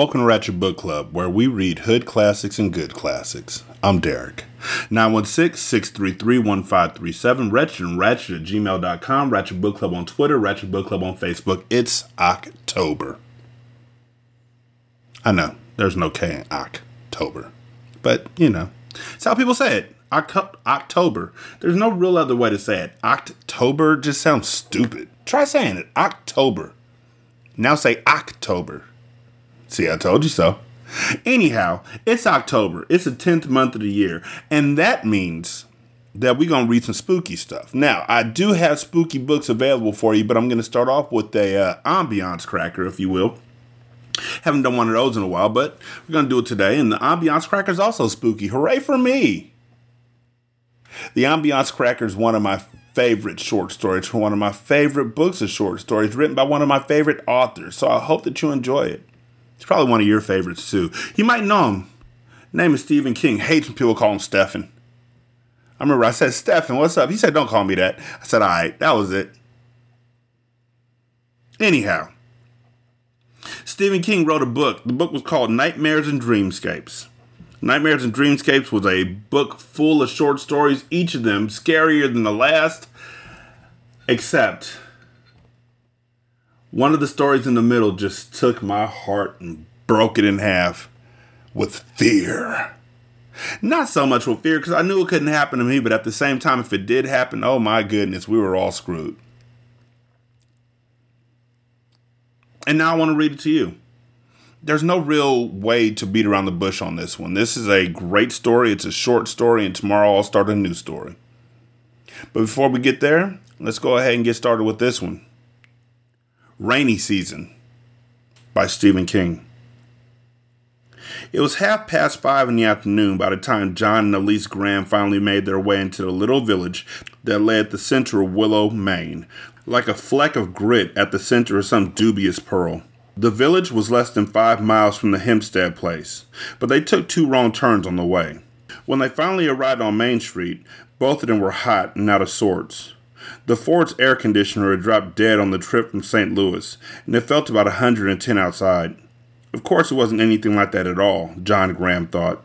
Welcome to Ratchet Book Club, where we read hood classics and good classics. I'm Derek. 916 633 1537, Ratchet and Ratchet at gmail.com, Ratchet Book Club on Twitter, Ratchet Book Club on Facebook. It's October. I know, there's no K in October. But, you know, it's how people say it. October. There's no real other way to say it. October just sounds stupid. Try saying it. October. Now say October. See, I told you so. Anyhow, it's October. It's the 10th month of the year. And that means that we're going to read some spooky stuff. Now, I do have spooky books available for you, but I'm going to start off with a uh, ambiance cracker, if you will. Haven't done one of those in a while, but we're going to do it today. And the ambiance cracker is also spooky. Hooray for me! The ambiance cracker is one of my favorite short stories, one of my favorite books of short stories, written by one of my favorite authors. So I hope that you enjoy it. He's probably one of your favorites too. You might know him. Name is Stephen King. Hates when people call him Stephen. I remember I said, Stephen, what's up? He said, don't call me that. I said, all right, that was it. Anyhow, Stephen King wrote a book. The book was called Nightmares and Dreamscapes. Nightmares and Dreamscapes was a book full of short stories, each of them scarier than the last, except one of the stories in the middle just took my heart and broke it in half with fear. Not so much with fear because I knew it couldn't happen to me, but at the same time, if it did happen, oh my goodness, we were all screwed. And now I want to read it to you. There's no real way to beat around the bush on this one. This is a great story. It's a short story, and tomorrow I'll start a new story. But before we get there, let's go ahead and get started with this one. Rainy Season by Stephen King. It was half past five in the afternoon by the time John and Elise Graham finally made their way into the little village that lay at the center of Willow, Maine, like a fleck of grit at the center of some dubious pearl. The village was less than five miles from the Hempstead place, but they took two wrong turns on the way. When they finally arrived on Main Street, both of them were hot and out of sorts. The Ford's air conditioner had dropped dead on the trip from St. Louis, and it felt about 110 outside. Of course, it wasn't anything like that at all, John Graham thought.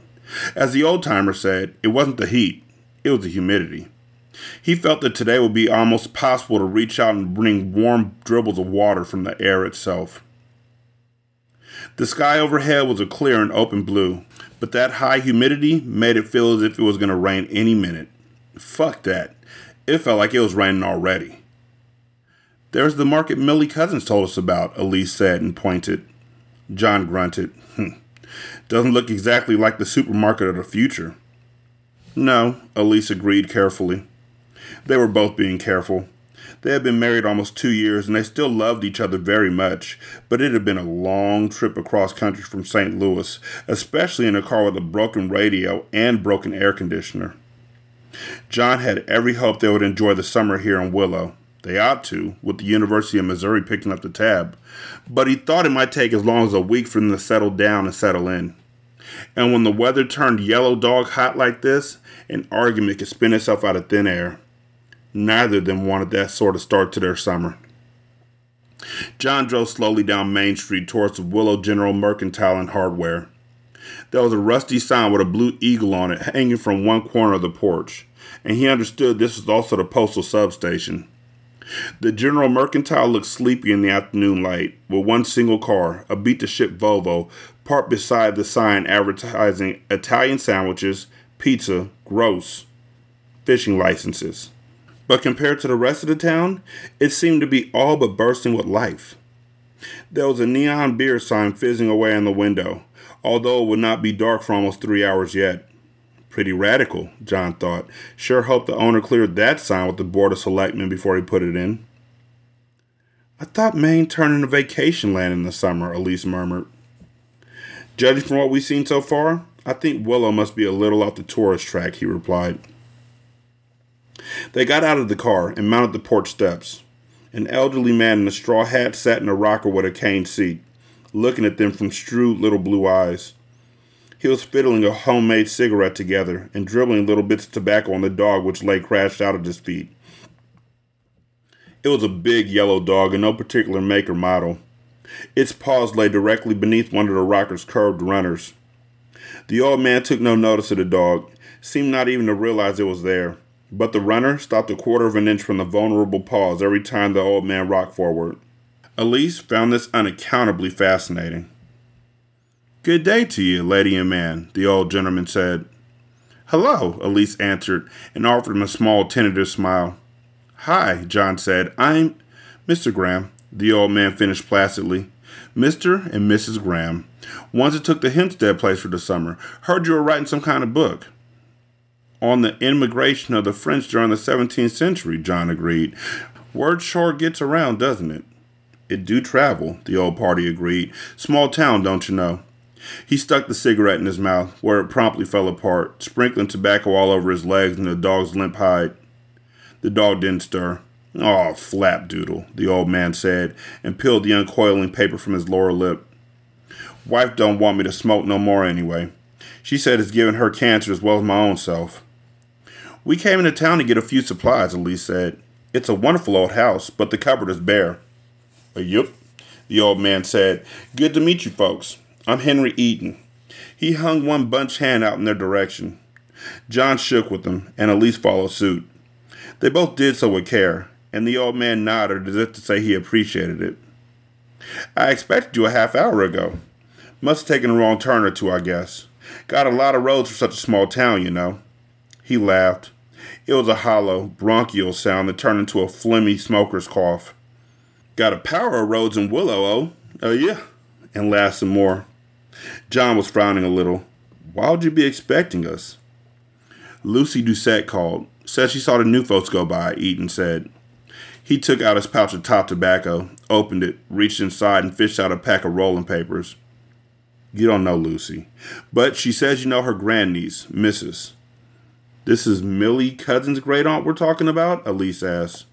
As the old timer said, it wasn't the heat, it was the humidity. He felt that today would be almost possible to reach out and bring warm dribbles of water from the air itself. The sky overhead was a clear and open blue, but that high humidity made it feel as if it was going to rain any minute. Fuck that. It felt like it was raining already. There's the market Millie Cousins told us about, Elise said and pointed. John grunted. Hmm. Doesn't look exactly like the supermarket of the future. No, Elise agreed carefully. They were both being careful. They had been married almost two years and they still loved each other very much, but it had been a long trip across country from St. Louis, especially in a car with a broken radio and broken air conditioner. John had every hope they would enjoy the summer here in Willow. They ought to, with the University of Missouri picking up the tab. But he thought it might take as long as a week for them to settle down and settle in. And when the weather turned yellow dog hot like this, an argument could spin itself out of thin air. Neither of them wanted that sort of start to their summer. John drove slowly down Main Street towards the Willow General Mercantile and Hardware. There was a rusty sign with a blue eagle on it hanging from one corner of the porch, and he understood this was also the postal substation. The General Mercantile looked sleepy in the afternoon light, with one single car, a beat to ship Volvo, parked beside the sign advertising Italian sandwiches, pizza, gross, fishing licenses. But compared to the rest of the town, it seemed to be all but bursting with life. There was a neon beer sign fizzing away in the window, although it would not be dark for almost three hours yet. Pretty radical, John thought. Sure hope the owner cleared that sign with the Board of Selectmen before he put it in. I thought Maine turned into vacation land in the summer, Elise murmured. Judging from what we've seen so far, I think Willow must be a little off the tourist track, he replied. They got out of the car and mounted the porch steps. An elderly man in a straw hat sat in a rocker with a cane seat, looking at them from shrewd little blue eyes. He was fiddling a homemade cigarette together and dribbling little bits of tobacco on the dog which lay crashed out at his feet. It was a big yellow dog and no particular make or model. Its paws lay directly beneath one of the rocker's curved runners. The old man took no notice of the dog, seemed not even to realize it was there, but the runner stopped a quarter of an inch from the vulnerable paws every time the old man rocked forward. Elise found this unaccountably fascinating. Good day to you, lady and man, the old gentleman said. Hello, Elise answered and offered him a small, tentative smile. Hi, John said. I'm Mr. Graham, the old man finished placidly. Mr. and Mrs. Graham. Once it took the Hempstead place for the summer. Heard you were writing some kind of book. On the immigration of the French during the 17th century, John agreed. Word sure gets around, doesn't it? It do travel, the old party agreed. Small town, don't you know? He stuck the cigarette in his mouth, where it promptly fell apart, sprinkling tobacco all over his legs and the dog's limp hide. The dog didn't stir. Oh, flapdoodle, the old man said, and peeled the uncoiling paper from his lower lip. Wife don't want me to smoke no more anyway. She said it's giving her cancer as well as my own self. We came into town to get a few supplies, Elise said. It's a wonderful old house, but the cupboard is bare. Uh, yep, the old man said. Good to meet you folks. I'm Henry Eden. He hung one bunched hand out in their direction. John shook with them, and Elise followed suit. They both did so with care, and the old man nodded as if to say he appreciated it. I expected you a half hour ago. Must have taken a wrong turn or two, I guess. Got a lot of roads for such a small town, you know. He laughed. It was a hollow, bronchial sound that turned into a phlegmy smoker's cough. Got a power of roads in Willow, oh? Oh, yeah. And laughed some more. John was frowning a little. Why would you be expecting us? Lucy Doucette called. Said she saw the new folks go by, Eden said. He took out his pouch of top tobacco, opened it, reached inside, and fished out a pack of rolling papers. You don't know Lucy. But she says you know her grandniece, Mrs. This is Millie Cousin's great aunt we're talking about? Elise asked.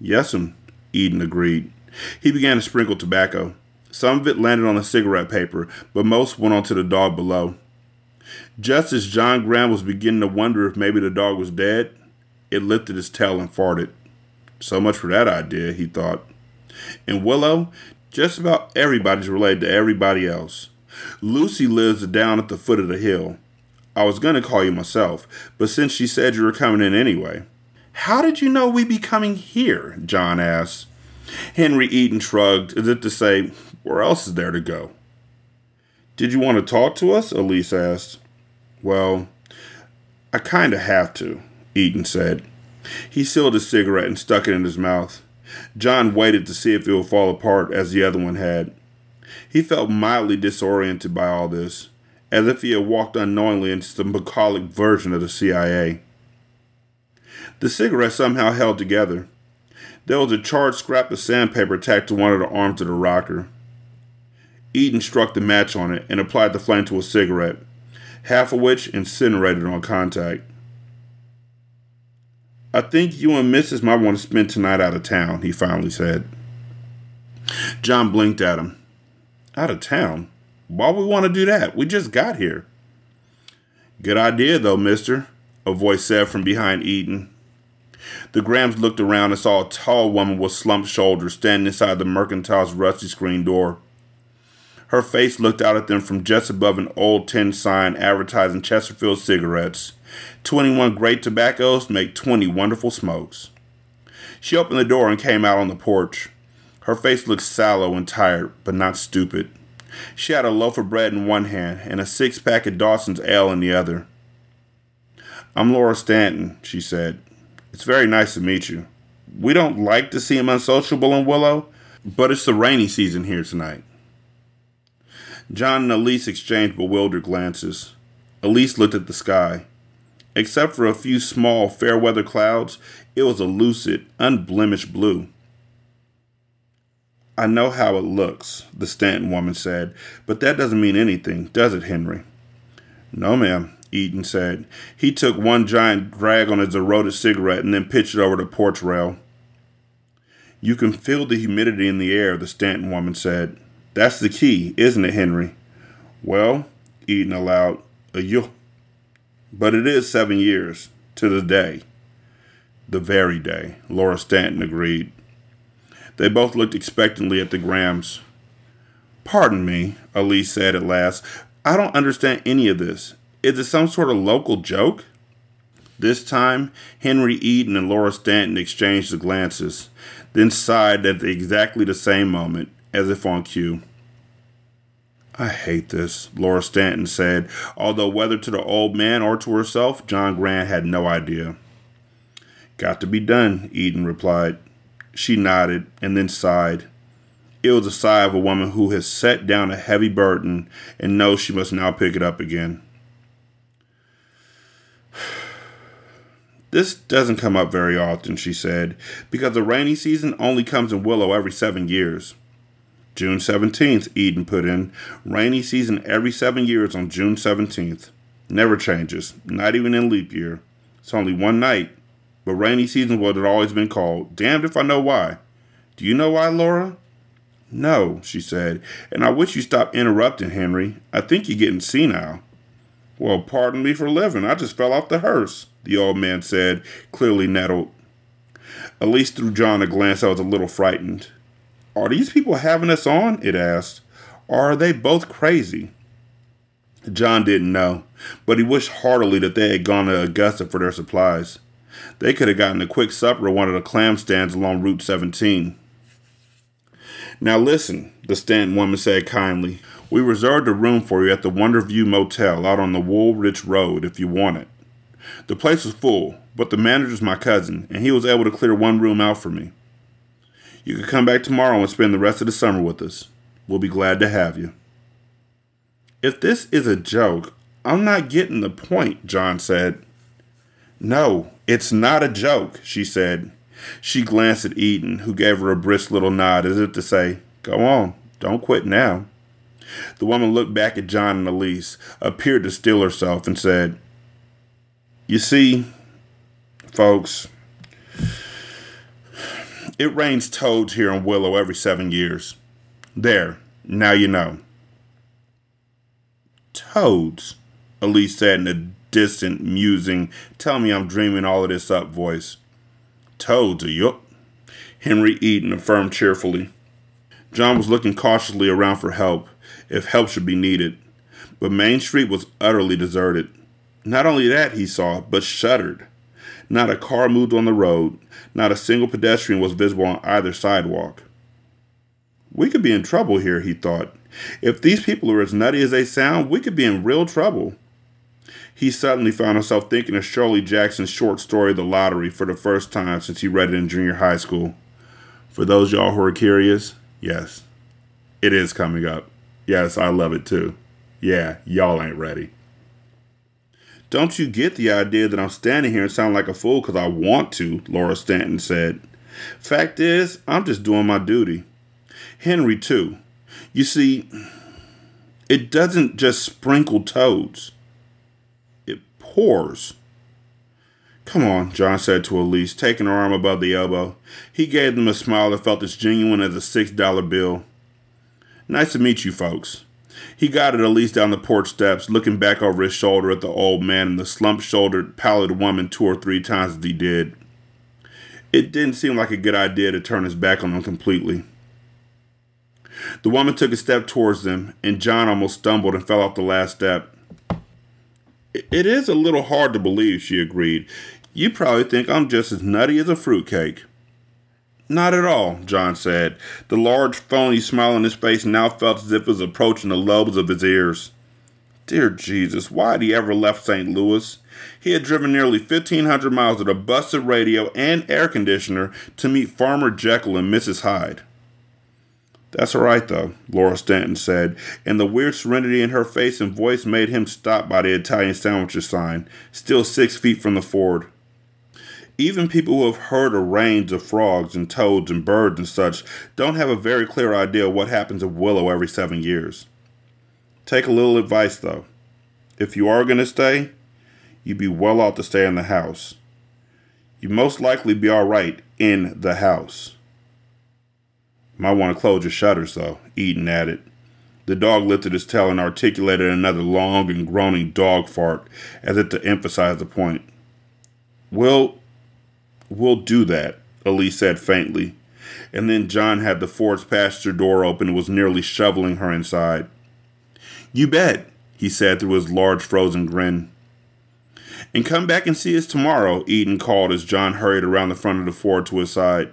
Yes'm, Eden agreed. He began to sprinkle tobacco. Some of it landed on the cigarette paper, but most went onto the dog below. Just as John Graham was beginning to wonder if maybe the dog was dead, it lifted its tail and farted. So much for that idea, he thought. In Willow, just about everybody's related to everybody else. Lucy lives down at the foot of the hill. I was going to call you myself, but since she said you were coming in anyway. How did you know we'd be coming here? John asked. Henry Eden shrugged, as if to say, Where else is there to go? Did you want to talk to us? Elise asked. Well, I kind of have to, Eden said. He sealed his cigarette and stuck it in his mouth. John waited to see if it would fall apart as the other one had. He felt mildly disoriented by all this, as if he had walked unknowingly into some bucolic version of the CIA. The cigarette somehow held together. There was a charred scrap of sandpaper tacked to one of the arms of the rocker. Eden struck the match on it and applied the flame to a cigarette, half of which incinerated on contact. I think you and Mrs. might want to spend tonight out of town, he finally said. John blinked at him. Out of town? Why would we want to do that? We just got here. Good idea, though, mister, a voice said from behind Eden. The Grahams looked around and saw a tall woman with slumped shoulders standing inside the mercantile's rusty screen door. Her face looked out at them from just above an old tin sign advertising Chesterfield cigarettes. 21 great tobaccos make 20 wonderful smokes. She opened the door and came out on the porch. Her face looked sallow and tired, but not stupid. She had a loaf of bread in one hand and a six pack of Dawson's ale in the other. I'm Laura Stanton, she said. It's very nice to meet you. We don't like to see him unsociable in Willow, but it's the rainy season here tonight. John and Elise exchanged bewildered glances. Elise looked at the sky. Except for a few small, fair weather clouds, it was a lucid, unblemished blue. I know how it looks, the Stanton woman said, but that doesn't mean anything, does it, Henry? No, ma'am, Eden said. He took one giant drag on his eroded cigarette and then pitched it over the porch rail. You can feel the humidity in the air, the Stanton woman said. That's the key, isn't it, Henry? Well, Eden allowed, a yo. But it is seven years, to the day. The very day, Laura Stanton agreed. They both looked expectantly at the Grahams. Pardon me, Elise said at last. I don't understand any of this. Is it some sort of local joke? This time, Henry Eden and Laura Stanton exchanged the glances, then sighed at exactly the same moment, as if on cue. I hate this, Laura Stanton said, although whether to the old man or to herself, John Grant had no idea. Got to be done, Eden replied. She nodded and then sighed. It was a sigh of a woman who has set down a heavy burden and knows she must now pick it up again. This doesn't come up very often, she said, because the rainy season only comes in Willow every seven years. June 17th, Eden put in. Rainy season every seven years on June 17th. Never changes, not even in leap year. It's only one night, but rainy season what it always been called. Damned if I know why. Do you know why, Laura? No, she said, and I wish you stopped interrupting, Henry. I think you're getting senile. Well, pardon me for living. I just fell off the hearse, the old man said, clearly nettled. Elise threw John a glance that was a little frightened. Are these people having us on? it asked. Or are they both crazy? John didn't know, but he wished heartily that they had gone to Augusta for their supplies. They could have gotten a quick supper at one of the clam stands along Route 17. Now listen, the stand woman said kindly. We reserved a room for you at the Wonderview Motel out on the Woolwich Road if you want it. The place was full, but the manager's my cousin, and he was able to clear one room out for me. You can come back tomorrow and spend the rest of the summer with us. We'll be glad to have you. If this is a joke, I'm not getting the point, John said. No, it's not a joke, she said. She glanced at Eden, who gave her a brisk little nod as if to say, Go on, don't quit now. The woman looked back at John and Elise, appeared to steel herself, and said, You see, folks, it rains toads here in Willow every seven years. There, now you know. Toads, Elise said in a distant, musing, tell me I'm dreaming all of this up voice. Toads, a yup. Henry Eden affirmed cheerfully. John was looking cautiously around for help, if help should be needed. But Main Street was utterly deserted. Not only that, he saw, but shuddered. Not a car moved on the road. Not a single pedestrian was visible on either sidewalk. We could be in trouble here, he thought. If these people are as nutty as they sound, we could be in real trouble. He suddenly found himself thinking of Shirley Jackson's short story, The Lottery, for the first time since he read it in junior high school. For those y'all who are curious, yes, it is coming up. Yes, I love it too. Yeah, y'all ain't ready. Don't you get the idea that I'm standing here and sound like a fool because I want to, Laura Stanton said. Fact is, I'm just doing my duty. Henry, too. You see, it doesn't just sprinkle toads, it pours. Come on, John said to Elise, taking her arm above the elbow. He gave them a smile that felt as genuine as a $6 bill. Nice to meet you, folks. He guided Elise down the porch steps, looking back over his shoulder at the old man and the slump shouldered, pallid woman two or three times as he did. It didn't seem like a good idea to turn his back on them completely. The woman took a step towards them, and John almost stumbled and fell off the last step. It is a little hard to believe, she agreed. You probably think I'm just as nutty as a fruitcake. Not at all, John said. The large, phony smile on his face now felt as if it was approaching the lobes of his ears. Dear Jesus, why had he ever left St. Louis? He had driven nearly 1,500 miles with a busted radio and air conditioner to meet Farmer Jekyll and Mrs. Hyde. That's all right, though, Laura Stanton said, and the weird serenity in her face and voice made him stop by the Italian sandwiches sign, still six feet from the Ford. Even people who have heard of rains of frogs and toads and birds and such don't have a very clear idea what happens at Willow every seven years. Take a little advice, though. If you are going to stay, you'd be well off to stay in the house. You'd most likely be all right in the house. Might want to close your shutters, though, Eden added. The dog lifted his tail and articulated another long and groaning dog fart, as if to emphasize the point. We'll, we'll do that, Elise said faintly. And then John had the Ford's passenger door open and was nearly shoveling her inside. You bet, he said through his large frozen grin. And come back and see us tomorrow, Eden called as John hurried around the front of the Ford to his side.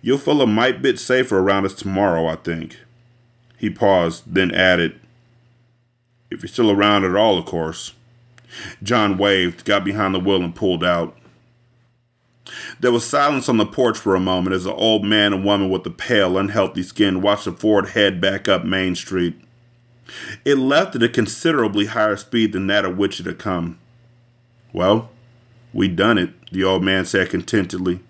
You'll feel a mite bit safer around us tomorrow, I think. He paused, then added, If you're still around at all, of course. John waved, got behind the wheel, and pulled out. There was silence on the porch for a moment as the old man and woman with the pale, unhealthy skin watched the Ford head back up Main Street. It left at a considerably higher speed than that at which it had come. Well, we done it, the old man said contentedly.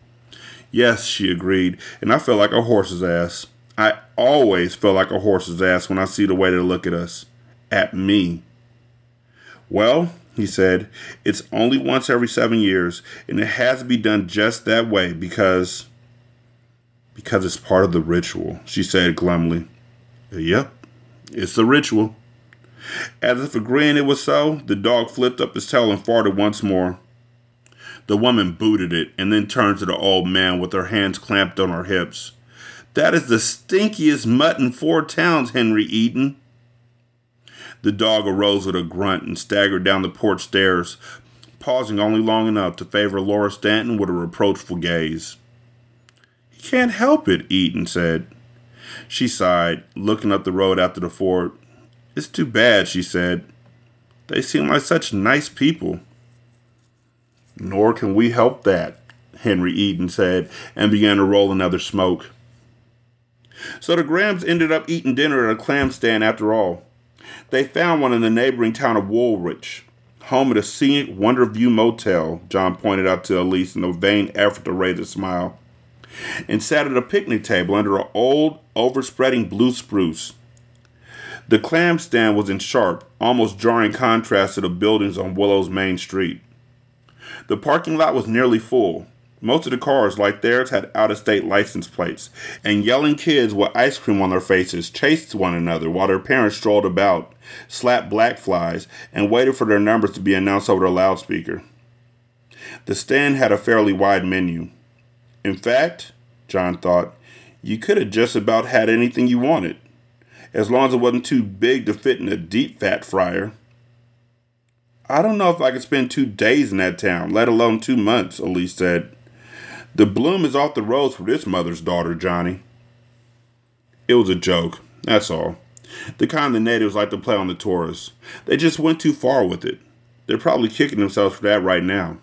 Yes, she agreed, and I felt like a horse's ass. I always feel like a horse's ass when I see the way they look at us. At me. Well, he said, it's only once every seven years, and it has to be done just that way because. Because it's part of the ritual, she said glumly. Yep, it's the ritual. As if agreeing it was so, the dog flipped up his tail and farted once more. The woman booted it and then turned to the old man with her hands clamped on her hips. That is the stinkiest mutt in four towns, Henry Eden. The dog arose with a grunt and staggered down the porch stairs, pausing only long enough to favor Laura Stanton with a reproachful gaze. He can't help it, Eden said. She sighed, looking up the road after the Ford. It's too bad, she said. They seem like such nice people. Nor can we help that, Henry Eden said, and began to roll another smoke. So the Grahams ended up eating dinner at a clam stand after all. They found one in the neighboring town of Woolwich, home of the scenic Wonder View Motel, John pointed out to Elise in a vain effort to raise a smile, and sat at a picnic table under an old, overspreading blue spruce. The clam stand was in sharp, almost jarring contrast to the buildings on Willow's main street. The parking lot was nearly full. Most of the cars, like theirs, had out of state license plates, and yelling kids with ice cream on their faces chased one another while their parents strolled about, slapped black flies, and waited for their numbers to be announced over the loudspeaker. The stand had a fairly wide menu. In fact, John thought, you could have just about had anything you wanted, as long as it wasn't too big to fit in a deep fat fryer. I don't know if I could spend two days in that town, let alone two months, Elise said. The bloom is off the rose for this mother's daughter, Johnny. It was a joke, that's all. The kind the natives like to play on the tourists. They just went too far with it. They're probably kicking themselves for that right now.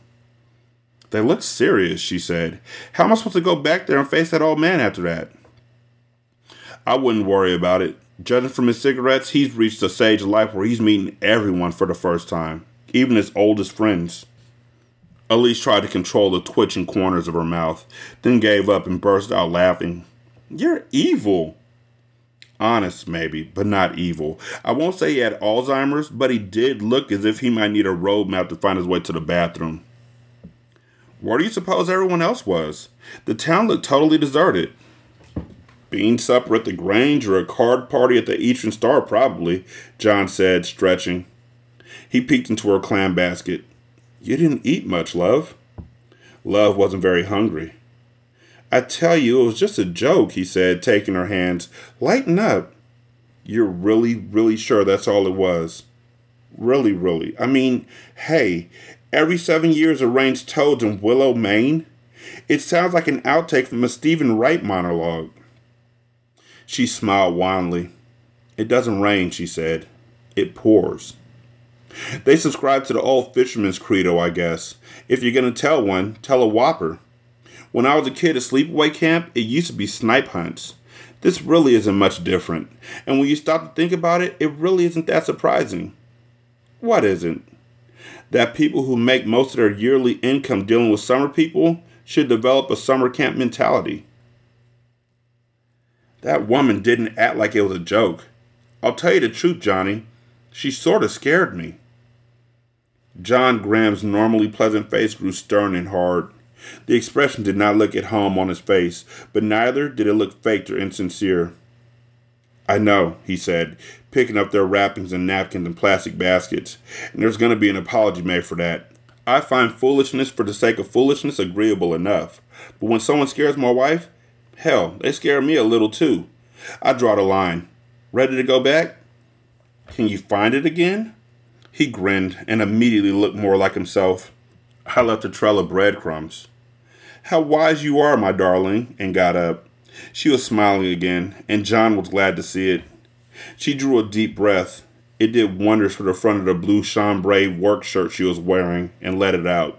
They look serious, she said. How am I supposed to go back there and face that old man after that? I wouldn't worry about it. Judging from his cigarettes, he's reached a stage of life where he's meeting everyone for the first time even his oldest friends. Elise tried to control the twitching corners of her mouth, then gave up and burst out laughing. You're evil. Honest, maybe, but not evil. I won't say he had Alzheimer's, but he did look as if he might need a roadmap to find his way to the bathroom. Where do you suppose everyone else was? The town looked totally deserted. Bean supper at the Grange or a card party at the Eastern Star, probably, John said, stretching. He peeked into her clam basket. You didn't eat much, love. Love wasn't very hungry. I tell you, it was just a joke, he said, taking her hands. Lighten up. You're really, really sure that's all it was? Really, really. I mean, hey, every seven years it rains toads in Willow, Maine. It sounds like an outtake from a Steven Wright monologue. She smiled wanly. It doesn't rain, she said. It pours. They subscribe to the old fisherman's credo, I guess. If you're going to tell one, tell a whopper. When I was a kid at sleepaway camp, it used to be snipe hunts. This really isn't much different. And when you stop to think about it, it really isn't that surprising. What isn't? That people who make most of their yearly income dealing with summer people should develop a summer camp mentality. That woman didn't act like it was a joke. I'll tell you the truth, Johnny. She sort of scared me. John Graham's normally pleasant face grew stern and hard. The expression did not look at home on his face, but neither did it look faked or insincere. I know, he said, picking up their wrappings and napkins and plastic baskets, and there's going to be an apology made for that. I find foolishness for the sake of foolishness agreeable enough, but when someone scares my wife, hell, they scare me a little too. I draw the line. Ready to go back? Can you find it again? He grinned and immediately looked more like himself. I left a trail of breadcrumbs. How wise you are, my darling, and got up. She was smiling again, and John was glad to see it. She drew a deep breath. It did wonders for the front of the blue chambray work shirt she was wearing, and let it out.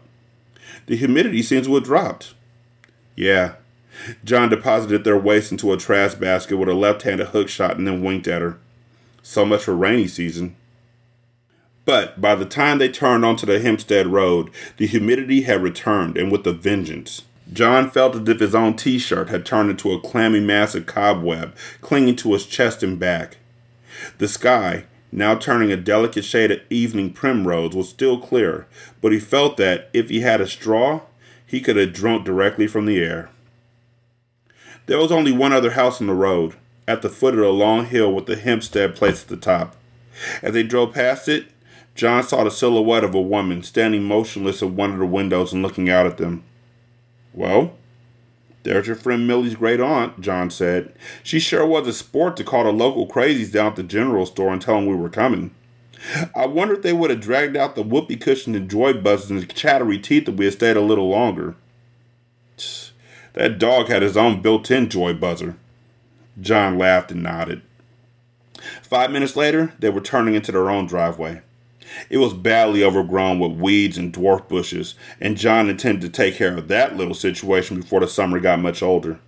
The humidity seems to have dropped. Yeah. John deposited their waste into a trash basket with a left handed hook shot and then winked at her. So much for rainy season. But by the time they turned onto the Hempstead Road, the humidity had returned and with a vengeance. John felt as if his own t shirt had turned into a clammy mass of cobweb clinging to his chest and back. The sky, now turning a delicate shade of evening primrose, was still clear, but he felt that if he had a straw, he could have drunk directly from the air. There was only one other house on the road, at the foot of the long hill with the Hempstead place at the top. As they drove past it, John saw the silhouette of a woman standing motionless at one of the windows and looking out at them. Well, there's your friend Millie's great aunt, John said. She sure was a sport to call the local crazies down at the general store and tell them we were coming. I wonder if they would have dragged out the whoopee cushion and joy buzzers and chattery teeth if we had stayed a little longer. That dog had his own built in joy buzzer. John laughed and nodded. Five minutes later, they were turning into their own driveway. It was badly overgrown with weeds and dwarf bushes, and John intended to take care of that little situation before the summer got much older.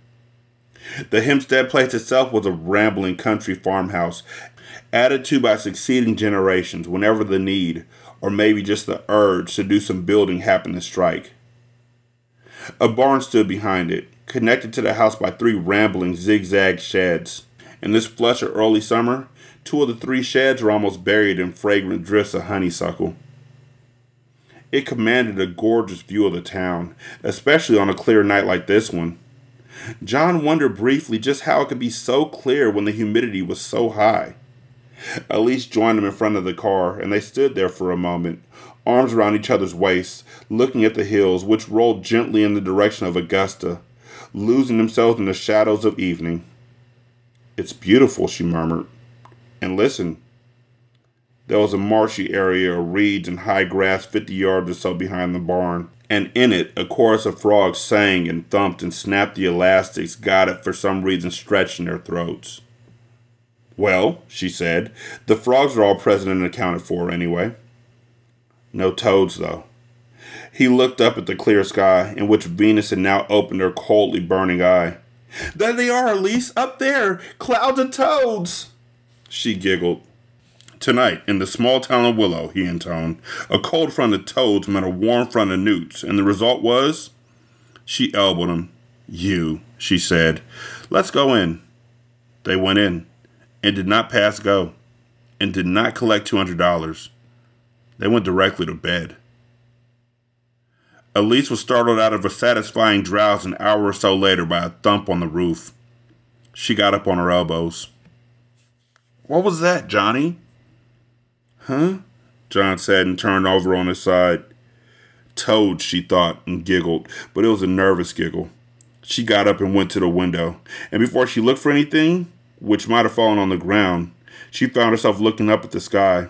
The Hempstead place itself was a rambling country farmhouse, added to by succeeding generations whenever the need, or maybe just the urge to do some building happened to strike. A barn stood behind it, connected to the house by three rambling zigzag sheds. In this flush of early summer, Two of the three sheds were almost buried in fragrant drifts of honeysuckle. It commanded a gorgeous view of the town, especially on a clear night like this one. John wondered briefly just how it could be so clear when the humidity was so high. Elise joined him in front of the car, and they stood there for a moment, arms around each other's waists, looking at the hills, which rolled gently in the direction of Augusta, losing themselves in the shadows of evening. It's beautiful, she murmured and listen. There was a marshy area of reeds and high grass 50 yards or so behind the barn, and in it a chorus of frogs sang and thumped and snapped the elastics got it for some reason stretched in their throats. Well, she said, the frogs are all present and accounted for anyway. No toads, though. He looked up at the clear sky, in which Venus had now opened her coldly burning eye. There they are, Elise, up there! Clouds of toads! She giggled. Tonight, in the small town of Willow, he intoned, a cold front of toads met a warm front of newts, and the result was. She elbowed him. You, she said. Let's go in. They went in, and did not pass go, and did not collect $200. They went directly to bed. Elise was startled out of a satisfying drowse an hour or so later by a thump on the roof. She got up on her elbows. What was that, Johnny? Huh? John said and turned over on his side. Toad, she thought, and giggled, but it was a nervous giggle. She got up and went to the window, and before she looked for anything, which might have fallen on the ground, she found herself looking up at the sky.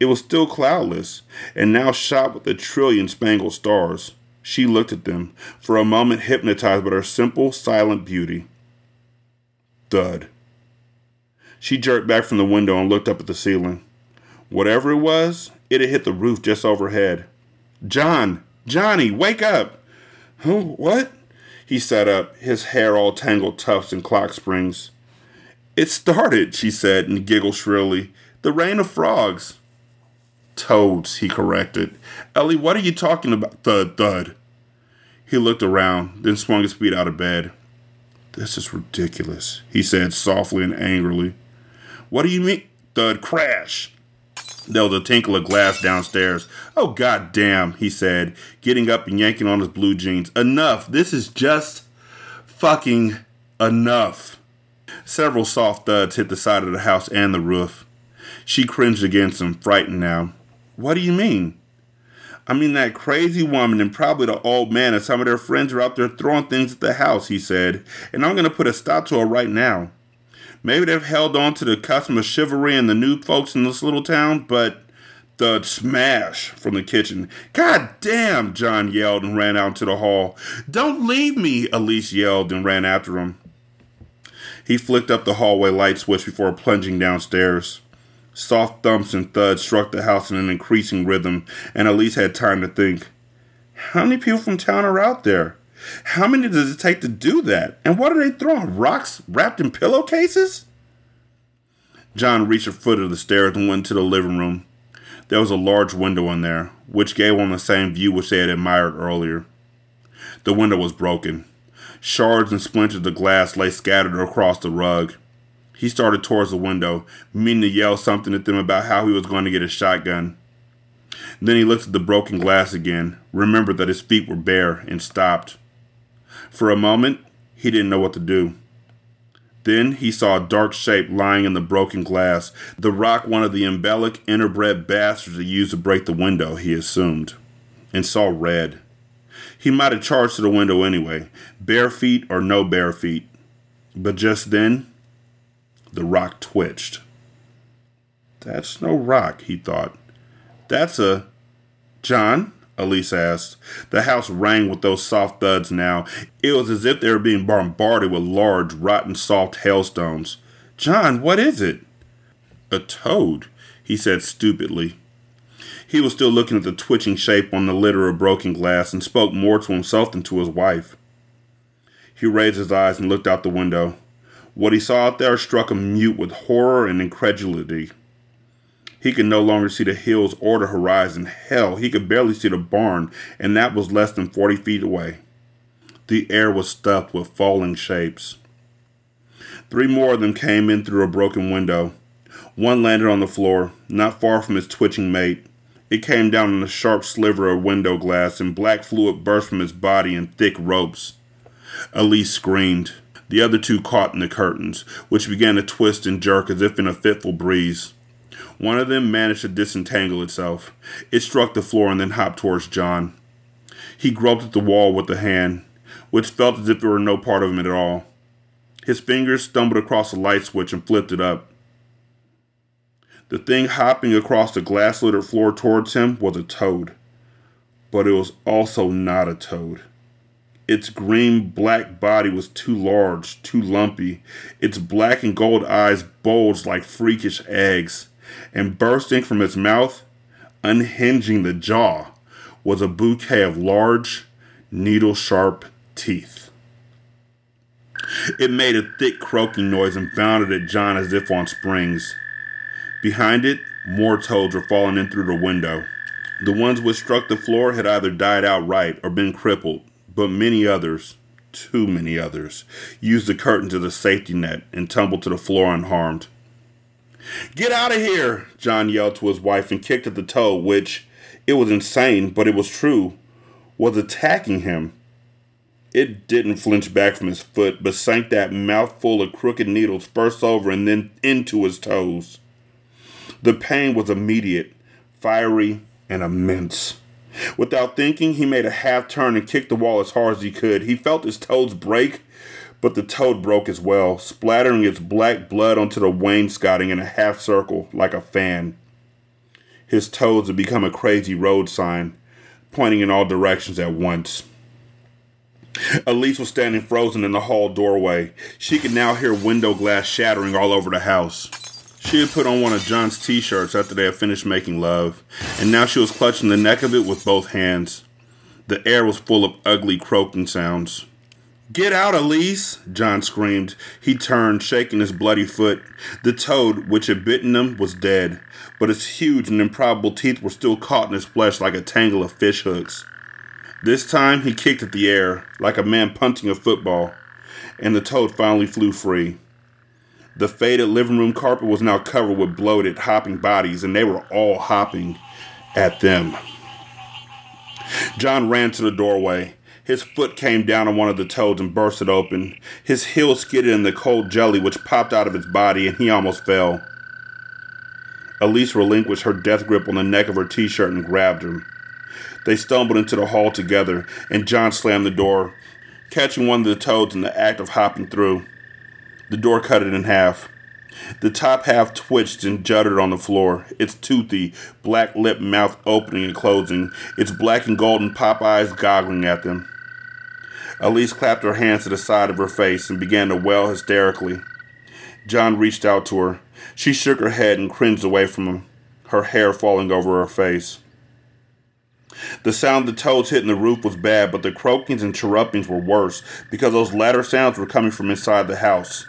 It was still cloudless, and now shot with a trillion spangled stars. She looked at them, for a moment hypnotized by their simple, silent beauty. Thud. She jerked back from the window and looked up at the ceiling. Whatever it was, it had hit the roof just overhead. John! Johnny, wake up! Who? What? He sat up, his hair all tangled tufts and clock springs. It started, she said, and giggled shrilly. The rain of frogs. Toads, he corrected. Ellie, what are you talking about? Thud, thud. He looked around, then swung his feet out of bed. This is ridiculous, he said softly and angrily. What do you mean? Thud, crash. There was a tinkle of glass downstairs. Oh, god damn, he said, getting up and yanking on his blue jeans. Enough. This is just fucking enough. Several soft thuds hit the side of the house and the roof. She cringed against him, frightened now. What do you mean? I mean, that crazy woman and probably the old man and some of their friends are out there throwing things at the house, he said, and I'm going to put a stop to it right now. Maybe they've held on to the custom of chivalry and the new folks in this little town, but the smash from the kitchen. God damn, John yelled and ran out into the hall. Don't leave me, Elise yelled and ran after him. He flicked up the hallway light switch before plunging downstairs. Soft thumps and thuds struck the house in an increasing rhythm, and Elise had time to think. How many people from town are out there? How many does it take to do that? And what are they throwing? Rocks wrapped in pillowcases? John reached the foot of the stairs and went to the living room. There was a large window in there, which gave on the same view which they had admired earlier. The window was broken. Shards and splinters of glass lay scattered across the rug. He started towards the window, meaning to yell something at them about how he was going to get a shotgun. Then he looked at the broken glass again, remembered that his feet were bare, and stopped. For a moment, he didn't know what to do. Then he saw a dark shape lying in the broken glass, the rock one of the embellic, interbred bastards had used to break the window, he assumed, and saw red. He might have charged to the window anyway, bare feet or no bare feet. But just then, the rock twitched. That's no rock, he thought. That's a. John? Elise asked. The house rang with those soft thuds now. It was as if they were being bombarded with large, rotten, soft hailstones. John, what is it? A toad, he said stupidly. He was still looking at the twitching shape on the litter of broken glass and spoke more to himself than to his wife. He raised his eyes and looked out the window. What he saw out there struck him mute with horror and incredulity. He could no longer see the hills or the horizon. Hell, he could barely see the barn, and that was less than 40 feet away. The air was stuffed with falling shapes. Three more of them came in through a broken window. One landed on the floor, not far from his twitching mate. It came down on a sharp sliver of window glass, and black fluid burst from its body in thick ropes. Elise screamed. The other two caught in the curtains, which began to twist and jerk as if in a fitful breeze. One of them managed to disentangle itself. It struck the floor and then hopped towards John. He groped at the wall with a hand, which felt as if it were no part of him at all. His fingers stumbled across a light switch and flipped it up. The thing hopping across the glass littered floor towards him was a toad. But it was also not a toad. Its green black body was too large, too lumpy. Its black and gold eyes bulged like freakish eggs. And bursting from its mouth, unhinging the jaw, was a bouquet of large, needle sharp teeth. It made a thick croaking noise and bounded at John as if on springs. Behind it, more toads were falling in through the window. The ones which struck the floor had either died outright or been crippled, but many others, too many others, used the curtains as a safety net and tumbled to the floor unharmed. Get out of here! John yelled to his wife and kicked at the toe, which, it was insane, but it was true, was attacking him. It didn't flinch back from his foot, but sank that mouthful of crooked needles first over and then into his toes. The pain was immediate, fiery, and immense. Without thinking, he made a half turn and kicked the wall as hard as he could. He felt his toes break, but the toad broke as well, splattering its black blood onto the wainscoting in a half circle like a fan. His toes had become a crazy road sign, pointing in all directions at once. Elise was standing frozen in the hall doorway. She could now hear window glass shattering all over the house. She had put on one of John's t shirts after they had finished making love, and now she was clutching the neck of it with both hands. The air was full of ugly croaking sounds. Get out, Elise! John screamed. He turned, shaking his bloody foot. The toad, which had bitten him, was dead, but its huge and improbable teeth were still caught in his flesh like a tangle of fish hooks. This time he kicked at the air, like a man punting a football, and the toad finally flew free. The faded living room carpet was now covered with bloated, hopping bodies, and they were all hopping at them. John ran to the doorway. His foot came down on one of the toads and burst it open. His heel skidded in the cold jelly which popped out of his body, and he almost fell. Elise relinquished her death grip on the neck of her t shirt and grabbed him. They stumbled into the hall together, and John slammed the door, catching one of the toads in the act of hopping through. The door cut it in half. The top half twitched and jutted on the floor, its toothy, black lipped mouth opening and closing, its black and golden pop eyes goggling at them. Elise clapped her hands to the side of her face and began to wail hysterically. John reached out to her. She shook her head and cringed away from him, her hair falling over her face. The sound of the toads hitting the roof was bad, but the croakings and chirrupings were worse because those latter sounds were coming from inside the house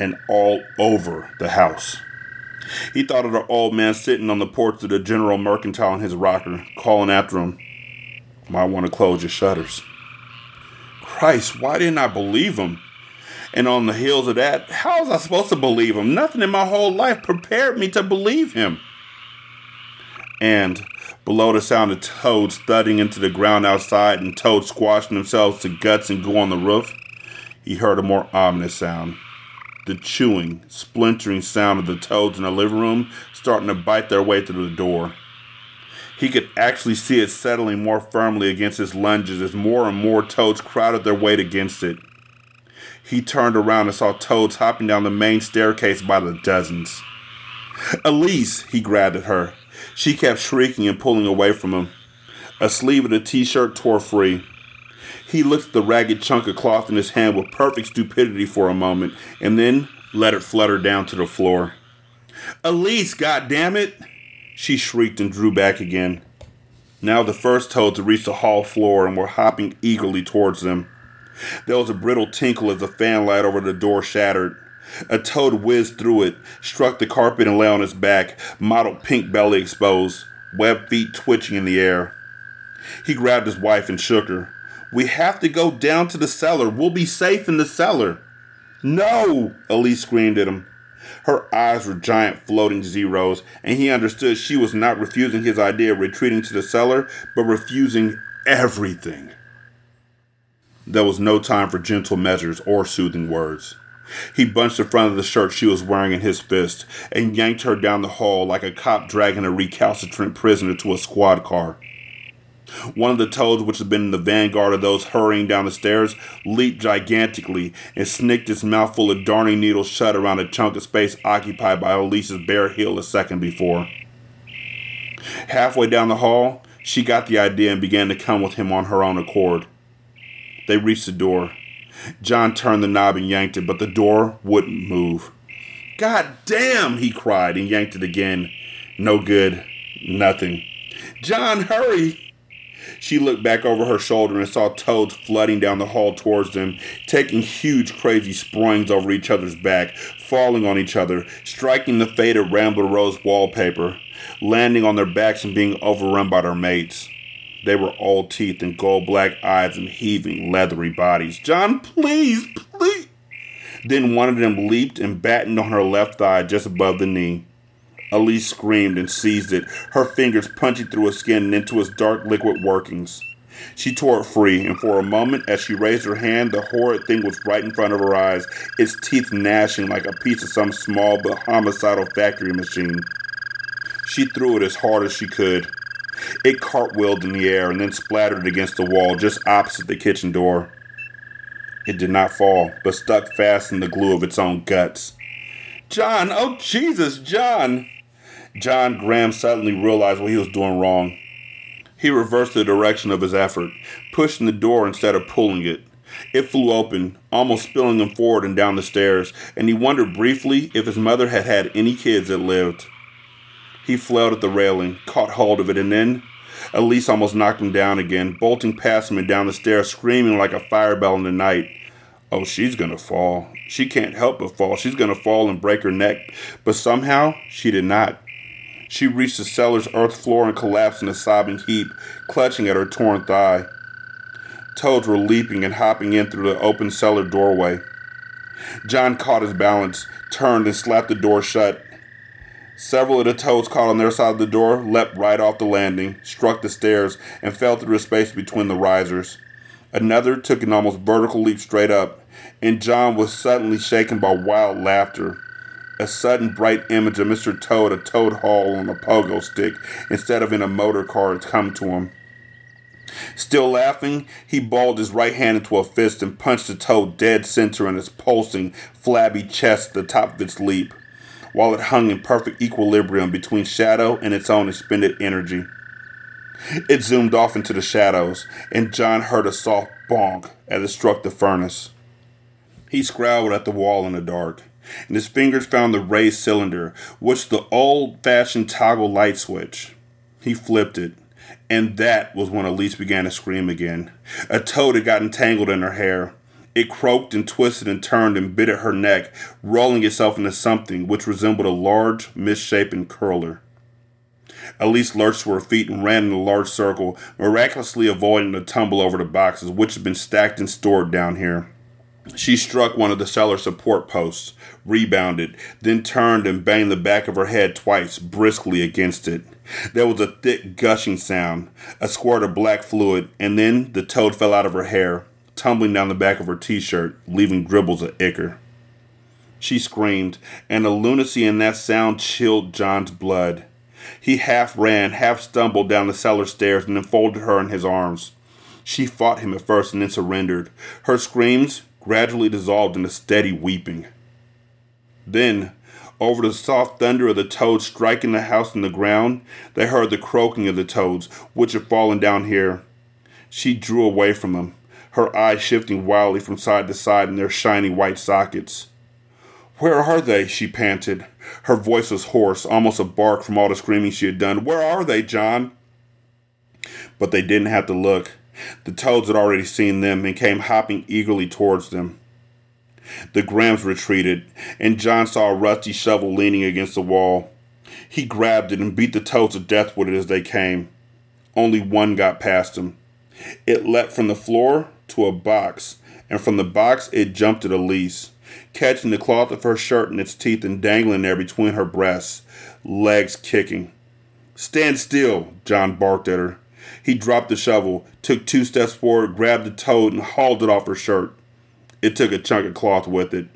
and all over the house. He thought of the old man sitting on the porch of the General Mercantile in his rocker, calling after him, Might want to close your shutters. Christ, why didn't I believe him? And on the heels of that, how was I supposed to believe him? Nothing in my whole life prepared me to believe him. And Below the sound of toads thudding into the ground outside and toads squashing themselves to guts and goo on the roof, he heard a more ominous sound. The chewing, splintering sound of the toads in the living room starting to bite their way through the door. He could actually see it settling more firmly against his lunges as more and more toads crowded their weight against it. He turned around and saw toads hopping down the main staircase by the dozens. Elise, he grabbed at her. She kept shrieking and pulling away from him. A sleeve of the t shirt tore free. He looked at the ragged chunk of cloth in his hand with perfect stupidity for a moment, and then let it flutter down to the floor. Elise, goddammit! She shrieked and drew back again. Now the first toads had reached the hall floor and were hopping eagerly towards them. There was a brittle tinkle as the fanlight over the door shattered. A toad whizzed through it, struck the carpet, and lay on its back, mottled pink belly exposed, webbed feet twitching in the air. He grabbed his wife and shook her. We have to go down to the cellar. We'll be safe in the cellar. No! Elise screamed at him. Her eyes were giant floating zeros, and he understood she was not refusing his idea of retreating to the cellar, but refusing everything. There was no time for gentle measures or soothing words. He bunched the front of the shirt she was wearing in his fist and yanked her down the hall like a cop dragging a recalcitrant prisoner to a squad car. One of the toads, which had been in the vanguard of those hurrying down the stairs, leaped gigantically and snicked its mouthful of darning needles shut around a chunk of space occupied by Elise's bare heel a second before. Halfway down the hall, she got the idea and began to come with him on her own accord. They reached the door. John turned the knob and yanked it, but the door wouldn't move. God damn, he cried and yanked it again. No good. Nothing. John, hurry! She looked back over her shoulder and saw toads flooding down the hall towards them, taking huge, crazy springs over each other's back, falling on each other, striking the faded Rambler Rose wallpaper, landing on their backs and being overrun by their mates. They were all teeth and gold black eyes and heaving, leathery bodies. John, please, please. Then one of them leaped and battened on her left thigh just above the knee. Elise screamed and seized it, her fingers punching through its skin and into its dark liquid workings. She tore it free, and for a moment, as she raised her hand, the horrid thing was right in front of her eyes, its teeth gnashing like a piece of some small but homicidal factory machine. She threw it as hard as she could. It cartwheeled in the air and then splattered against the wall just opposite the kitchen door. It did not fall, but stuck fast in the glue of its own guts. John, oh Jesus, John! John Graham suddenly realized what he was doing wrong. He reversed the direction of his effort, pushing the door instead of pulling it. It flew open, almost spilling him forward and down the stairs, and he wondered briefly if his mother had had any kids that lived. He flailed at the railing, caught hold of it, and then Elise almost knocked him down again, bolting past him and down the stairs, screaming like a fire bell in the night. Oh, she's gonna fall. She can't help but fall. She's gonna fall and break her neck. But somehow, she did not. She reached the cellar's earth floor and collapsed in a sobbing heap, clutching at her torn thigh. Toads were leaping and hopping in through the open cellar doorway. John caught his balance, turned, and slapped the door shut. Several of the toads caught on their side of the door, leapt right off the landing, struck the stairs, and fell through the space between the risers. Another took an almost vertical leap straight up, and John was suddenly shaken by wild laughter. A sudden bright image of Mr. Toad a Toad Hall on a pogo stick instead of in a motor car had come to him. Still laughing, he balled his right hand into a fist and punched the toad dead center in its pulsing, flabby chest at the top of its leap, while it hung in perfect equilibrium between shadow and its own expended energy. It zoomed off into the shadows, and John heard a soft bonk as it struck the furnace. He scowled at the wall in the dark, and his fingers found the raised cylinder, which the old fashioned toggle light switch. He flipped it, and that was when Elise began to scream again. A toad had gotten tangled in her hair. It croaked and twisted and turned and bit at her neck, rolling itself into something which resembled a large, misshapen curler. Elise lurched to her feet and ran in a large circle, miraculously avoiding the tumble over the boxes which had been stacked and stored down here. She struck one of the cellar support posts, rebounded, then turned and banged the back of her head twice, briskly against it. There was a thick gushing sound, a squirt of black fluid, and then the toad fell out of her hair, tumbling down the back of her t shirt, leaving dribbles of ichor. She screamed, and the lunacy in that sound chilled John's blood. He half ran, half stumbled down the cellar stairs, and then folded her in his arms. She fought him at first and then surrendered. Her screams gradually dissolved into steady weeping. Then, over the soft thunder of the toads striking the house and the ground, they heard the croaking of the toads, which had fallen down here. She drew away from them, her eyes shifting wildly from side to side in their shiny white sockets. Where are they? she panted. Her voice was hoarse, almost a bark from all the screaming she had done. Where are they, John? But they didn't have to look. The toads had already seen them and came hopping eagerly towards them. The Grahams retreated, and John saw a rusty shovel leaning against the wall. He grabbed it and beat the toads to death with it as they came. Only one got past him. It leapt from the floor to a box, and from the box it jumped at Elise, catching the cloth of her shirt in its teeth and dangling there between her breasts, legs kicking. Stand still, John barked at her. He dropped the shovel, took two steps forward, grabbed the toad, and hauled it off her shirt. It took a chunk of cloth with it.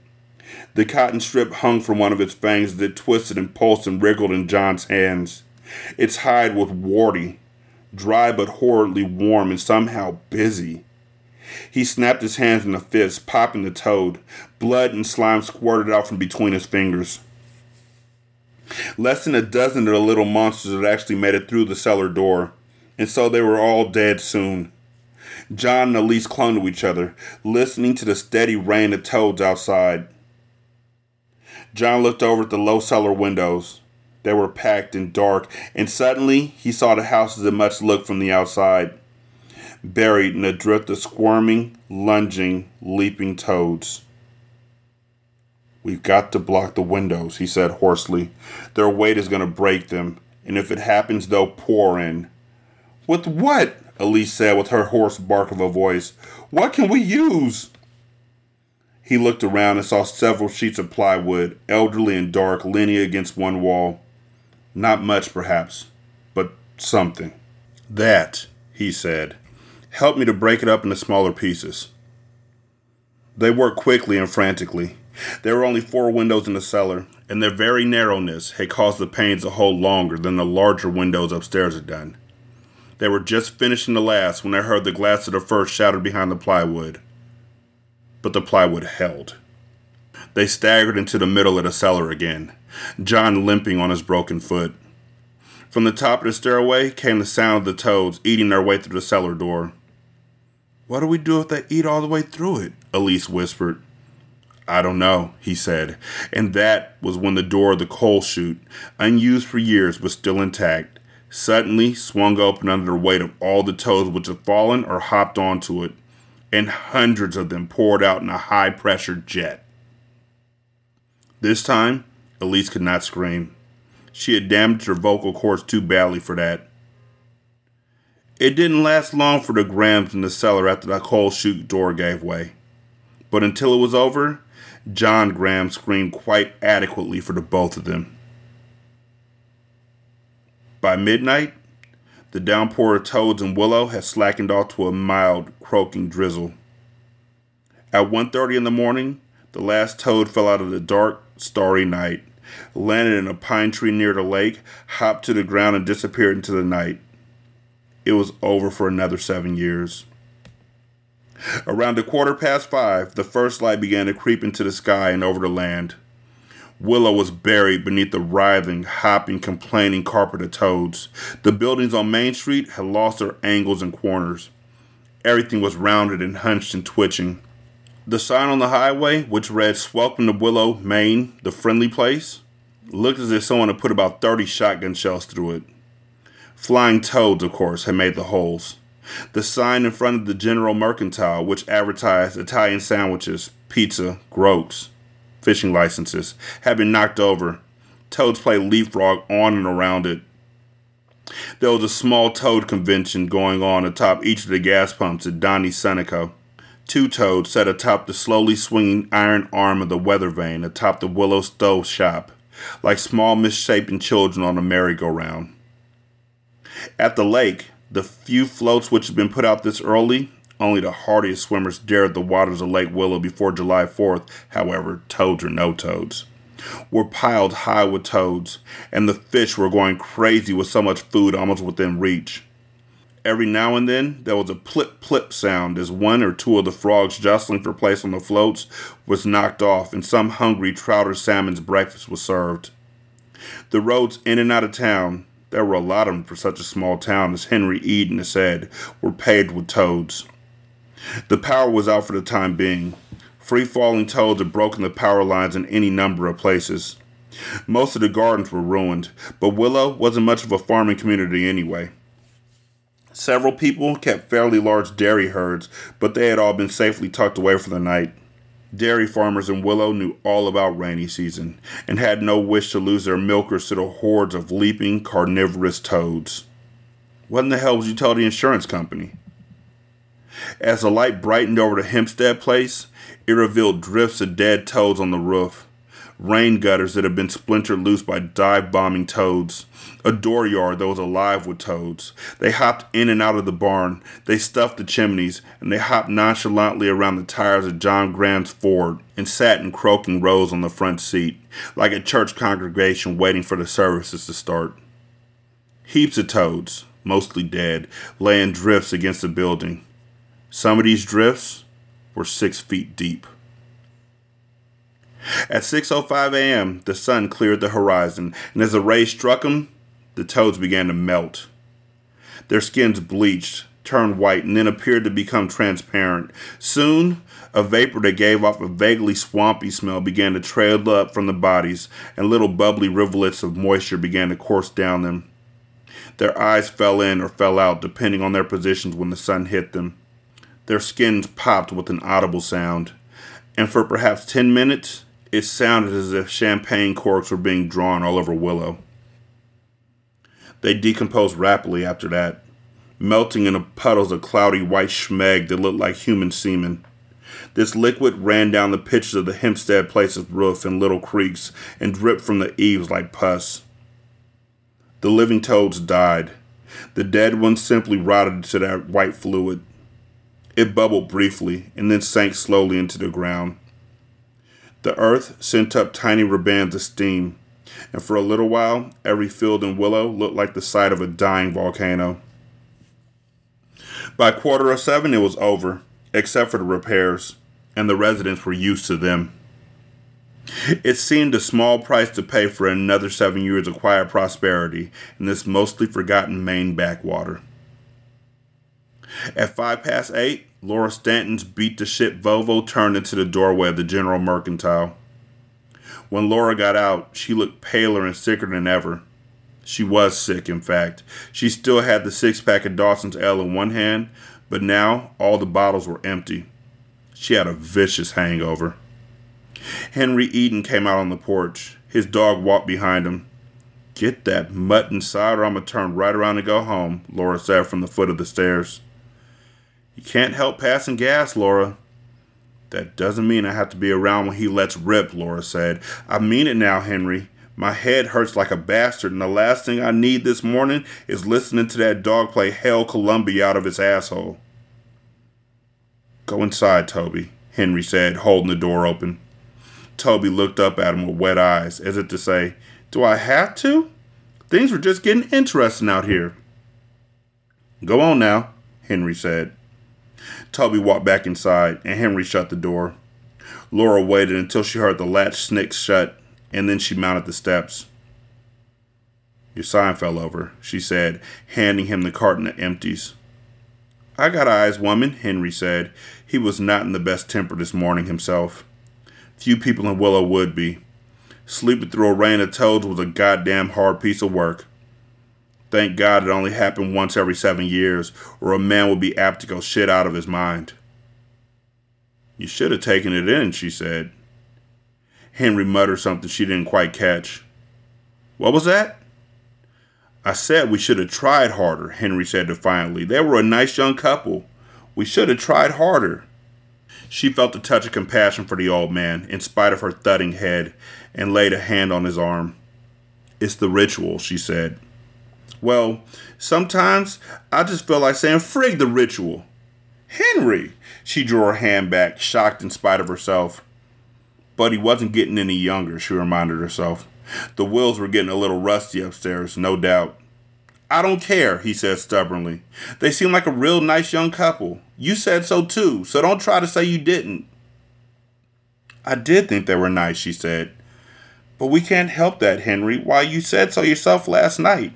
The cotton strip hung from one of its fangs as it twisted and pulsed and wriggled in John's hands. Its hide was warty, dry but horridly warm and somehow busy. He snapped his hands in a fist, popping the toad. Blood and slime squirted out from between his fingers. Less than a dozen of the little monsters had actually made it through the cellar door, and so they were all dead soon. John and Elise clung to each other, listening to the steady rain of toads outside. John looked over at the low cellar windows. They were packed and dark, and suddenly he saw the house as it must look from the outside, buried in a drift of squirming, lunging, leaping toads. We've got to block the windows, he said hoarsely. Their weight is going to break them, and if it happens, they'll pour in. With what? Elise said with her hoarse bark of a voice. What can we use? He looked around and saw several sheets of plywood, elderly and dark, leaning against one wall. Not much, perhaps, but something. That, he said. Help me to break it up into smaller pieces. They worked quickly and frantically. There were only four windows in the cellar, and their very narrowness had caused the panes to hold longer than the larger windows upstairs had done. They were just finishing the last when they heard the glass of the first shattered behind the plywood. But the plywood held. They staggered into the middle of the cellar again, John limping on his broken foot. From the top of the stairway came the sound of the toads eating their way through the cellar door. What do we do if they eat all the way through it? Elise whispered. I don't know, he said, and that was when the door of the coal chute, unused for years but still intact, suddenly swung open under the weight of all the toes which had fallen or hopped onto it, and hundreds of them poured out in a high pressure jet. This time, Elise could not scream. She had damaged her vocal cords too badly for that. It didn't last long for the Grahams in the cellar after the coal chute door gave way. But until it was over, John Graham screamed quite adequately for the both of them. By midnight, the downpour of toads and willow had slackened off to a mild, croaking drizzle. At 1.30 in the morning, the last toad fell out of the dark, starry night, landed in a pine tree near the lake, hopped to the ground, and disappeared into the night. It was over for another seven years. Around a quarter past five, the first light began to creep into the sky and over the land. Willow was buried beneath the writhing, hopping, complaining carpet of toads. The buildings on Main Street had lost their angles and corners. Everything was rounded and hunched and twitching. The sign on the highway, which read Welcome to Willow, Maine, the friendly place, looked as if someone had put about 30 shotgun shells through it. Flying toads, of course, had made the holes. The sign in front of the General Mercantile, which advertised Italian sandwiches, pizza, groats, fishing licenses, had been knocked over. Toads play leapfrog on and around it. There was a small toad convention going on atop each of the gas pumps at Donnie Seneca. Two toads sat atop the slowly swinging iron arm of the weather vane atop the willow stove shop, like small misshapen children on a merry-go-round. At the lake, the few floats which had been put out this early, only the hardiest swimmers dared the waters of Lake Willow before July 4th, however, toads or no toads, were piled high with toads, and the fish were going crazy with so much food almost within reach. Every now and then, there was a plip plip sound as one or two of the frogs jostling for place on the floats was knocked off and some hungry trout or salmon's breakfast was served. The roads in and out of town, there were a lot of them for such a small town, as Henry Eden had said, were paved with toads. The power was out for the time being. Free falling toads had broken the power lines in any number of places. Most of the gardens were ruined, but Willow wasn't much of a farming community anyway. Several people kept fairly large dairy herds, but they had all been safely tucked away for the night. Dairy farmers in Willow knew all about rainy season and had no wish to lose their milkers to the hordes of leaping carnivorous toads. What in the hell would you tell the insurance company? As the light brightened over the Hempstead place, it revealed drifts of dead toads on the roof, rain gutters that had been splintered loose by dive bombing toads, a dooryard that was alive with toads. They hopped in and out of the barn, they stuffed the chimneys, and they hopped nonchalantly around the tires of John Graham's Ford and sat in croaking rows on the front seat, like a church congregation waiting for the services to start. Heaps of toads, mostly dead, lay in drifts against the building. Some of these drifts were six feet deep. At 6:05 a.m., the sun cleared the horizon, and as the rays struck them, the toads began to melt. Their skins bleached, turned white, and then appeared to become transparent. Soon, a vapor that gave off a vaguely swampy smell began to trail up from the bodies, and little bubbly rivulets of moisture began to course down them. Their eyes fell in or fell out, depending on their positions when the sun hit them. Their skins popped with an audible sound, and for perhaps ten minutes, it sounded as if champagne corks were being drawn all over Willow. They decomposed rapidly after that, melting into puddles of cloudy white schmeg that looked like human semen. This liquid ran down the pitches of the Hempstead Place's roof in little creeks and dripped from the eaves like pus. The living toads died. The dead ones simply rotted into that white fluid. It bubbled briefly and then sank slowly into the ground. The earth sent up tiny ribands of steam, and for a little while, every field and Willow looked like the site of a dying volcano. By quarter of seven, it was over, except for the repairs, and the residents were used to them. It seemed a small price to pay for another seven years of quiet prosperity in this mostly forgotten Maine backwater. At five past eight, Laura Stanton's beat the shit Volvo turned into the doorway of the General Mercantile. When Laura got out, she looked paler and sicker than ever. She was sick, in fact. She still had the six pack of Dawson's Ale in one hand, but now all the bottles were empty. She had a vicious hangover. Henry Eden came out on the porch. His dog walked behind him. Get that mutt inside, or I'm going to turn right around and go home, Laura said from the foot of the stairs. You can't help passing gas, Laura. That doesn't mean I have to be around when he lets rip, Laura said. I mean it now, Henry. My head hurts like a bastard, and the last thing I need this morning is listening to that dog play Hell Columbia out of his asshole. Go inside, Toby, Henry said, holding the door open. Toby looked up at him with wet eyes, as if to say, Do I have to? Things were just getting interesting out here. Go on now, Henry said. Toby walked back inside, and Henry shut the door. Laura waited until she heard the latch snick shut, and then she mounted the steps. Your sign fell over, she said, handing him the carton of empties. I got eyes, woman, Henry said. He was not in the best temper this morning himself. Few people in Willow would be. Sleeping through a rain of toads was a goddamn hard piece of work. Thank God it only happened once every seven years, or a man would be apt to go shit out of his mind. You should have taken it in, she said. Henry muttered something she didn't quite catch. What was that? I said we should have tried harder, Henry said defiantly. They were a nice young couple. We should have tried harder. She felt a touch of compassion for the old man, in spite of her thudding head, and laid a hand on his arm. It's the ritual, she said. Well, sometimes I just feel like saying, frig the ritual. Henry! She drew her hand back, shocked in spite of herself. But he wasn't getting any younger, she reminded herself. The wheels were getting a little rusty upstairs, no doubt. I don't care, he said stubbornly. They seem like a real nice young couple. You said so too, so don't try to say you didn't. I did think they were nice, she said. But we can't help that, Henry. Why, you said so yourself last night.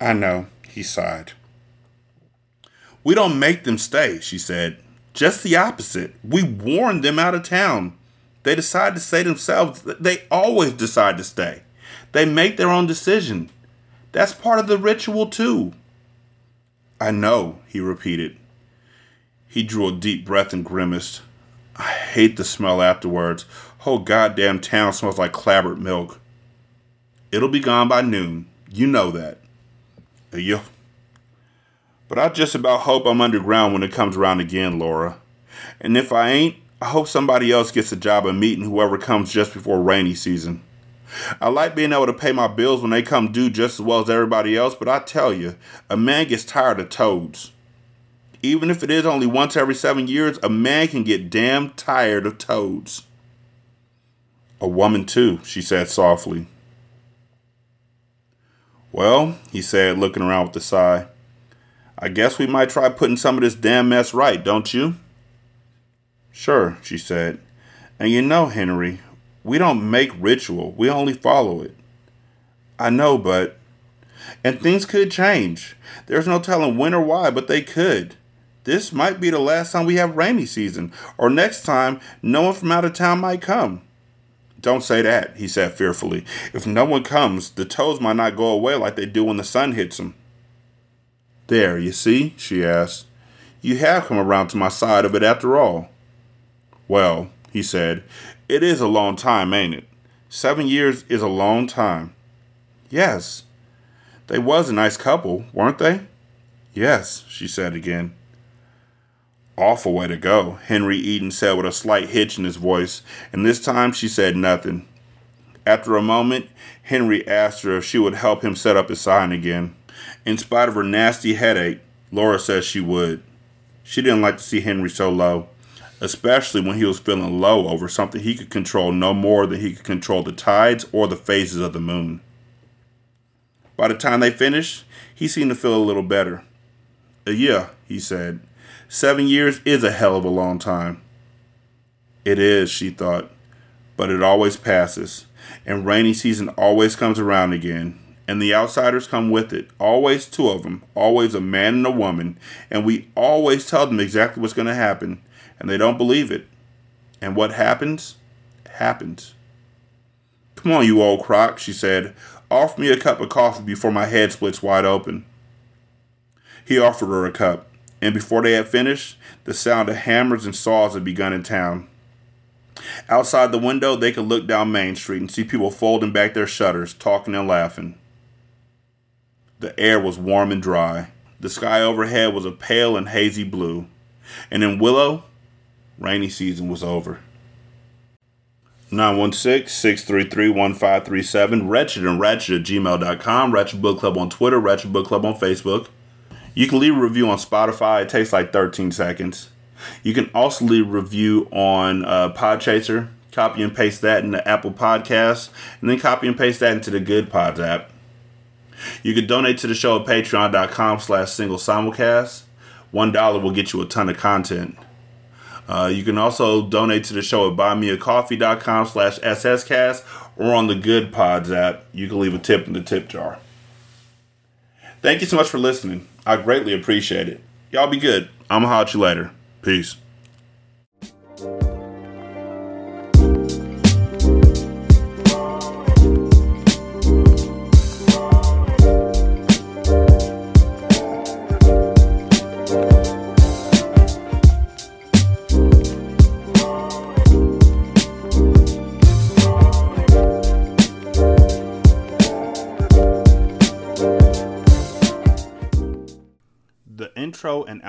I know, he sighed. We don't make them stay, she said. Just the opposite. We warn them out of town. They decide to stay themselves. They always decide to stay. They make their own decision. That's part of the ritual, too. I know, he repeated. He drew a deep breath and grimaced. I hate the smell afterwards. Whole goddamn town smells like clabbered milk. It'll be gone by noon. You know that. Yeah. But I just about hope I'm underground when it comes around again, Laura. And if I ain't, I hope somebody else gets a job of meeting whoever comes just before rainy season. I like being able to pay my bills when they come due just as well as everybody else, but I tell you, a man gets tired of toads. Even if it is only once every seven years, a man can get damn tired of toads. A woman, too, she said softly. Well, he said, looking around with a sigh, I guess we might try putting some of this damn mess right, don't you? Sure, she said. And you know, Henry, we don't make ritual, we only follow it. I know, but. And things could change. There's no telling when or why, but they could. This might be the last time we have rainy season, or next time no one from out of town might come. Don't say that, he said fearfully. If no one comes, the toes might not go away like they do when the sun hits them. There, you see, she asked. You have come around to my side of it after all. Well, he said, it is a long time, ain't it? Seven years is a long time. Yes. They was a nice couple, weren't they? Yes, she said again. Awful way to go, Henry Eden said with a slight hitch in his voice, and this time she said nothing. After a moment, Henry asked her if she would help him set up his sign again. In spite of her nasty headache, Laura said she would. She didn't like to see Henry so low, especially when he was feeling low over something he could control no more than he could control the tides or the phases of the moon. By the time they finished, he seemed to feel a little better. Yeah, he said. Seven years is a hell of a long time. It is, she thought, but it always passes, and rainy season always comes around again, and the outsiders come with it. Always two of them, always a man and a woman, and we always tell them exactly what's going to happen, and they don't believe it. And what happens, happens. Come on, you old crock, she said. Offer me a cup of coffee before my head splits wide open. He offered her a cup, and before they had finished, the sound of hammers and saws had begun in town. Outside the window, they could look down Main Street and see people folding back their shutters, talking and laughing. The air was warm and dry. The sky overhead was a pale and hazy blue. And in Willow, rainy season was over. 916-633-1537, wretched and ratchet at gmail.com, Ratchet Book Club on Twitter, Ratchet Book Club on Facebook. You can leave a review on Spotify. It takes like 13 seconds. You can also leave a review on uh, Podchaser. Copy and paste that in the Apple Podcasts, and then copy and paste that into the Good Pods app. You can donate to the show at patreon.com slash. One dollar will get you a ton of content. Uh, you can also donate to the show at buymeacoffee.com slash sscast or on the Good Pods app. You can leave a tip in the tip jar. Thank you so much for listening. I greatly appreciate it. Y'all be good. I'm going to holler at you later. Peace.